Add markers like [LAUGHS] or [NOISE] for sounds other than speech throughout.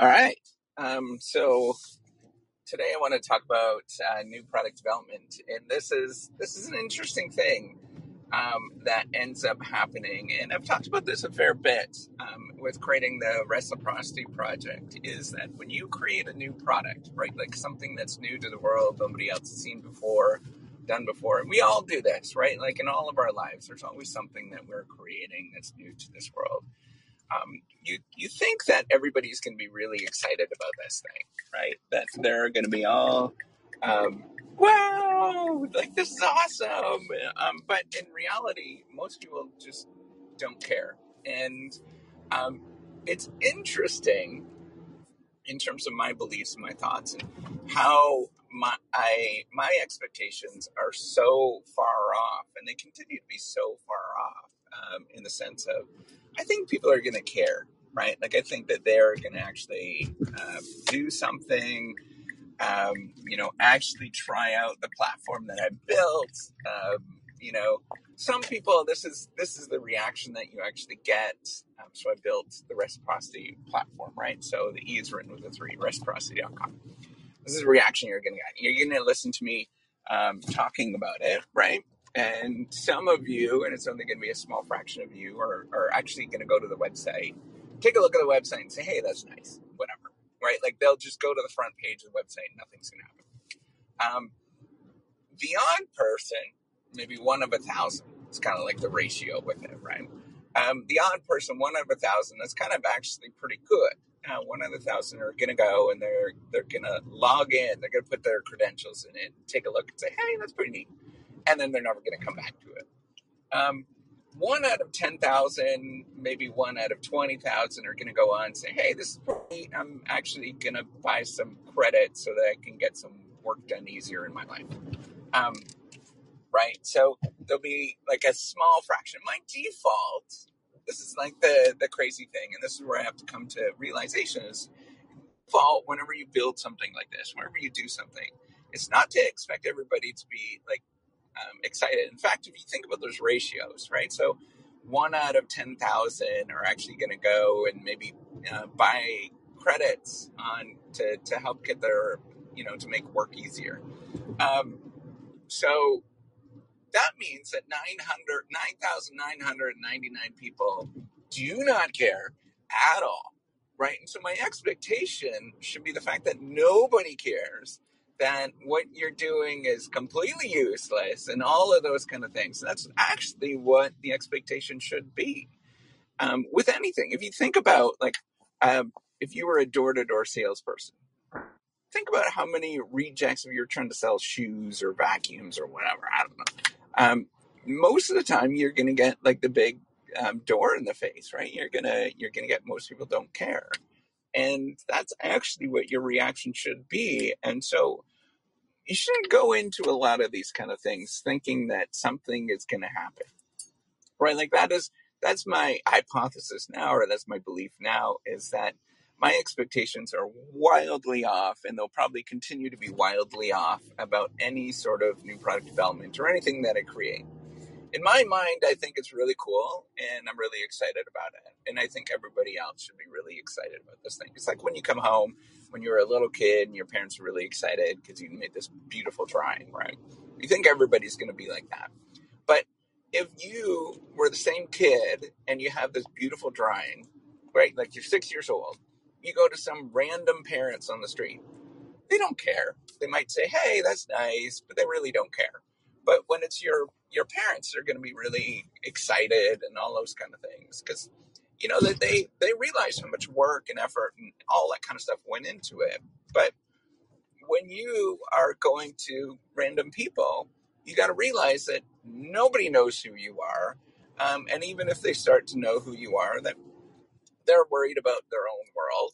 All right. Um, so today I want to talk about uh, new product development, and this is this is an interesting thing um, that ends up happening. And I've talked about this a fair bit um, with creating the reciprocity project. Is that when you create a new product, right? Like something that's new to the world, nobody else has seen before, done before, and we all do this, right? Like in all of our lives, there's always something that we're creating that's new to this world um, you you think that everybody's going to be really excited about this thing, right? That they're going to be all, um, wow, like this is awesome. Um, but in reality, most people just don't care, and um, it's interesting in terms of my beliefs and my thoughts and how my I my expectations are so far off, and they continue to be so far off um, in the sense of I think people are going to care, right? Like I think that they're going to actually uh, do something. Um, you know, actually try out the platform that I built. Um, you know, some people this is this is the reaction that you actually get. Um, so I built the reciprocity platform, right? So the E is written with a three, r3ciprocity.com. This is the reaction you're going to get. You're going to listen to me um, talking about it, right? And some of you, and it's only going to be a small fraction of you, are, are actually going to go to the website, take a look at the website, and say, hey, that's nice, whatever. Right? Like they'll just go to the front page of the website nothing's going to happen. Um, the odd person, maybe one of a thousand, it's kind of like the ratio with it, right? Um, the odd person, one of a thousand, that's kind of actually pretty good. Uh, one of a thousand are going to go and they're they're going to log in. They're going to put their credentials in it, take a look, and say, "Hey, that's pretty neat." And then they're never going to come back to it. Um, one out of 10,000, maybe one out of 20,000 are going to go on and say, hey, this is great. I'm actually going to buy some credit so that I can get some work done easier in my life. Um, right? So there'll be like a small fraction. My default, this is like the, the crazy thing, and this is where I have to come to realization is default whenever you build something like this, whenever you do something, it's not to expect everybody to be like um, excited. In fact, if you think about those ratios, right? So one out of 10,000 are actually going to go and maybe uh, buy credits on to, to help get their, you know, to make work easier. Um, so that means that 900, 9,999 people do not care at all, right? And so my expectation should be the fact that nobody cares that what you're doing is completely useless and all of those kind of things. That's actually what the expectation should be um, with anything. If you think about, like, um, if you were a door to door salesperson, think about how many rejects if you're trying to sell shoes or vacuums or whatever. I don't know. Um, most of the time, you're going to get like the big um, door in the face, right? You're gonna you're gonna get most people don't care, and that's actually what your reaction should be. And so you shouldn't go into a lot of these kind of things thinking that something is going to happen right? Like that is that's my hypothesis now or that's my belief now is that my expectations are wildly off and they'll probably continue to be wildly off about any sort of new product development or anything that i create in my mind, I think it's really cool and I'm really excited about it. And I think everybody else should be really excited about this thing. It's like when you come home when you were a little kid and your parents were really excited because you made this beautiful drawing, right? You think everybody's going to be like that. But if you were the same kid and you have this beautiful drawing, right? Like you're six years old, you go to some random parents on the street. They don't care. They might say, "Hey, that's nice," but they really don't care. But when it's your your parents, they're going to be really excited and all those kind of things because you know that they they realize how much work and effort and all that kind of stuff went into it. But when you are going to random people, you got to realize that nobody knows who you are, um, and even if they start to know who you are, that they're worried about their own world.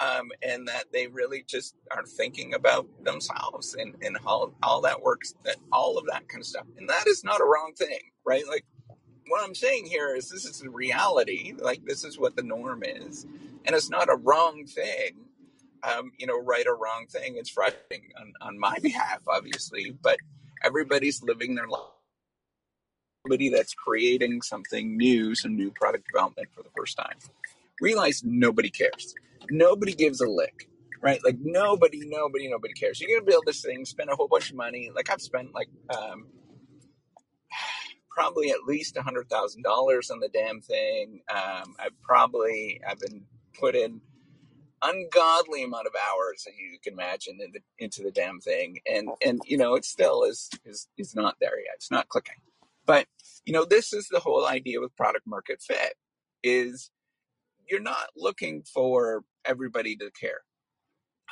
Um, and that they really just are thinking about themselves and, and how all that works, that all of that kind of stuff. And that is not a wrong thing, right? Like what I'm saying here is this is the reality. Like this is what the norm is, and it's not a wrong thing. Um, you know, right or wrong thing. It's frustrating on, on my [LAUGHS] behalf, obviously, but everybody's living their life. Somebody that's creating something new, some new product development for the first time. Realize nobody cares. Nobody gives a lick, right? Like nobody, nobody, nobody cares. You're gonna build this thing, spend a whole bunch of money. Like I've spent like um, [SIGHS] probably at least a hundred thousand dollars on the damn thing. Um, I've probably I've been put in ungodly amount of hours that you can imagine in the, into the damn thing, and and you know it still is is is not there yet. It's not clicking. But you know this is the whole idea with product market fit is you're not looking for everybody to care.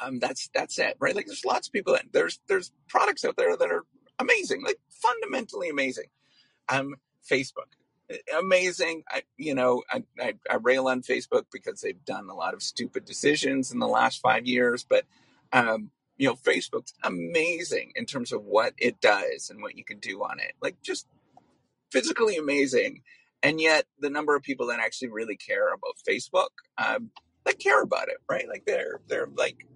Um, that's that's it, right? Like there's lots of people. In, there's there's products out there that are amazing, like fundamentally amazing. Um, Facebook, amazing. I, you know, I, I, I rail on Facebook because they've done a lot of stupid decisions in the last five years, but um, you know, Facebook's amazing in terms of what it does and what you can do on it. Like just physically amazing. And yet, the number of people that actually really care about Facebook, um, they care about it, right? Like they're they're like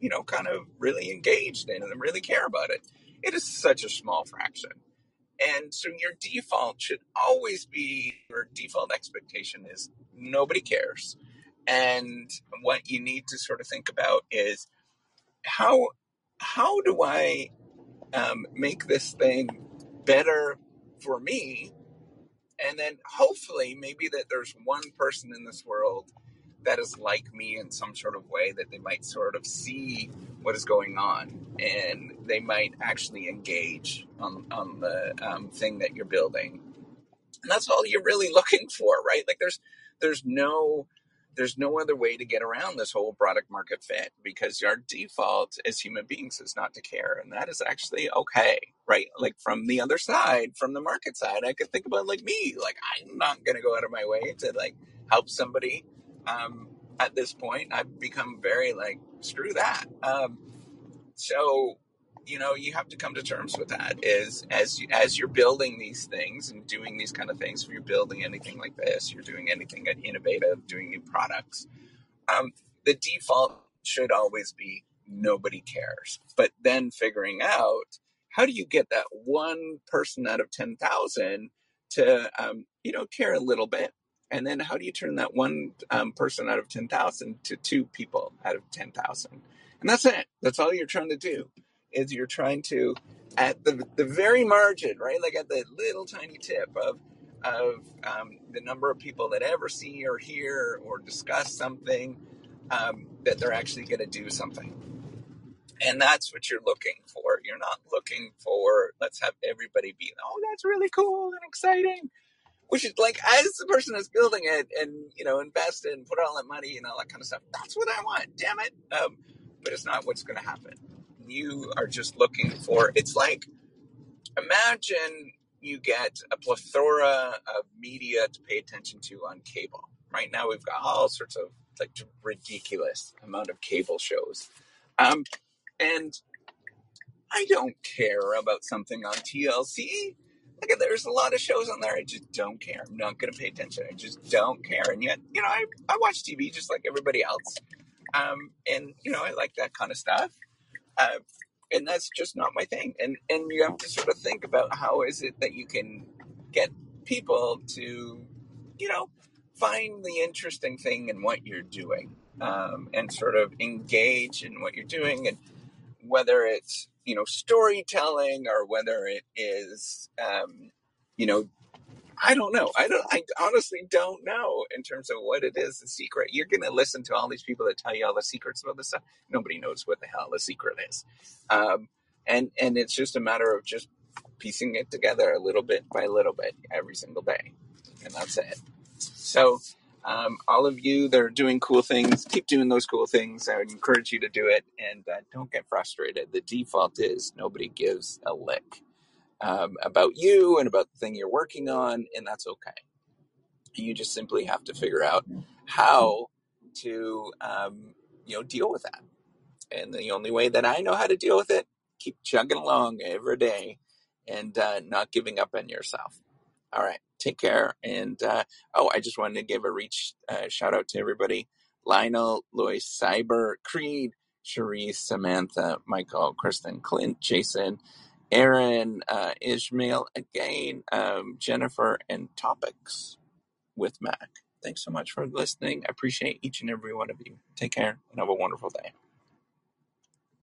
you know kind of really engaged in it and really care about it. It is such a small fraction, and so your default should always be your default expectation is nobody cares, and what you need to sort of think about is how how do I um, make this thing better for me and then hopefully maybe that there's one person in this world that is like me in some sort of way that they might sort of see what is going on and they might actually engage on, on the um, thing that you're building. And that's all you're really [LAUGHS] looking for right? Like there's there's no there's no other way to get around this whole product market fit because our default as human beings is not to care and that is actually okay right? Like from the other side from the market side i could think about like me like i'm not going to go out of my way to like help somebody um at this point i've become very like screw that. Um so you know you have to come to terms with that is as you, as you're building these things and doing these kind of things if you're building anything like this you're doing anything innovative doing new products um, the default should always be nobody cares. But then figuring out how do you get that one person out of 10,000 to um, you know care a little bit and then how do you turn that one um, person out of 10,000 to two people out of 10,000 and that's it that's all you're trying to do is you're trying to at the the very margin, right? Like at the little tiny tip of of um, the number of people that ever see or hear or discuss something um, that they're actually going to do something. And that's what you're looking for. You're not looking for let's have everybody be oh that's really cool and exciting. Which is like as the person that's building it and you know invest and put all that money and all that kind of stuff. That's what I want. Damn it. Um, but it's not what's going to happen you are just looking for it's like imagine you get a plethora of media to pay attention to on cable right now we've got all sorts of like ridiculous amount of cable shows um, and i don't care about something on tlc like there's a lot of shows on there i just don't care. I'm not going to pay attention i just don't care. And yet you know i, I watch tv just like everybody else. Um, and you know i like that kind of stuff. Uh, and that's just not my thing. And and you have to sort of think about how is it that you can get people to, you know, find the interesting thing in what you're doing, um, and sort of engage in what you're doing, and whether it's you know storytelling or whether it is um, you know I don't know. I don't. I honestly don't know in terms of what it is. The secret. You're going to listen to all these people that tell you all the secrets about this stuff. Nobody knows what the hell the secret is, um, and and it's just a matter of just piecing it together a little bit by little bit every single day, and that's it. So, um, all of you that are doing cool things, keep doing those cool things. I would encourage you to do it, and uh, don't get frustrated. The default is nobody gives a lick um, about you and about the thing you're working on, and that's okay. You just simply have to figure out how to, um, you know, deal with that. And the only way that I know how to deal with it, keep chugging along every day and uh, not giving up on yourself. All right, take care. And uh, oh, I just wanted to give a reach uh, shout out to everybody: Lionel, Lois, Cyber, Creed, Cherise, Samantha, Michael, Kristen, Clint, Jason, Aaron, uh, Ishmael again, um, Jennifer, and topics with Mac. Thanks so much for listening. I appreciate each and every one of you. Take care and have a wonderful day.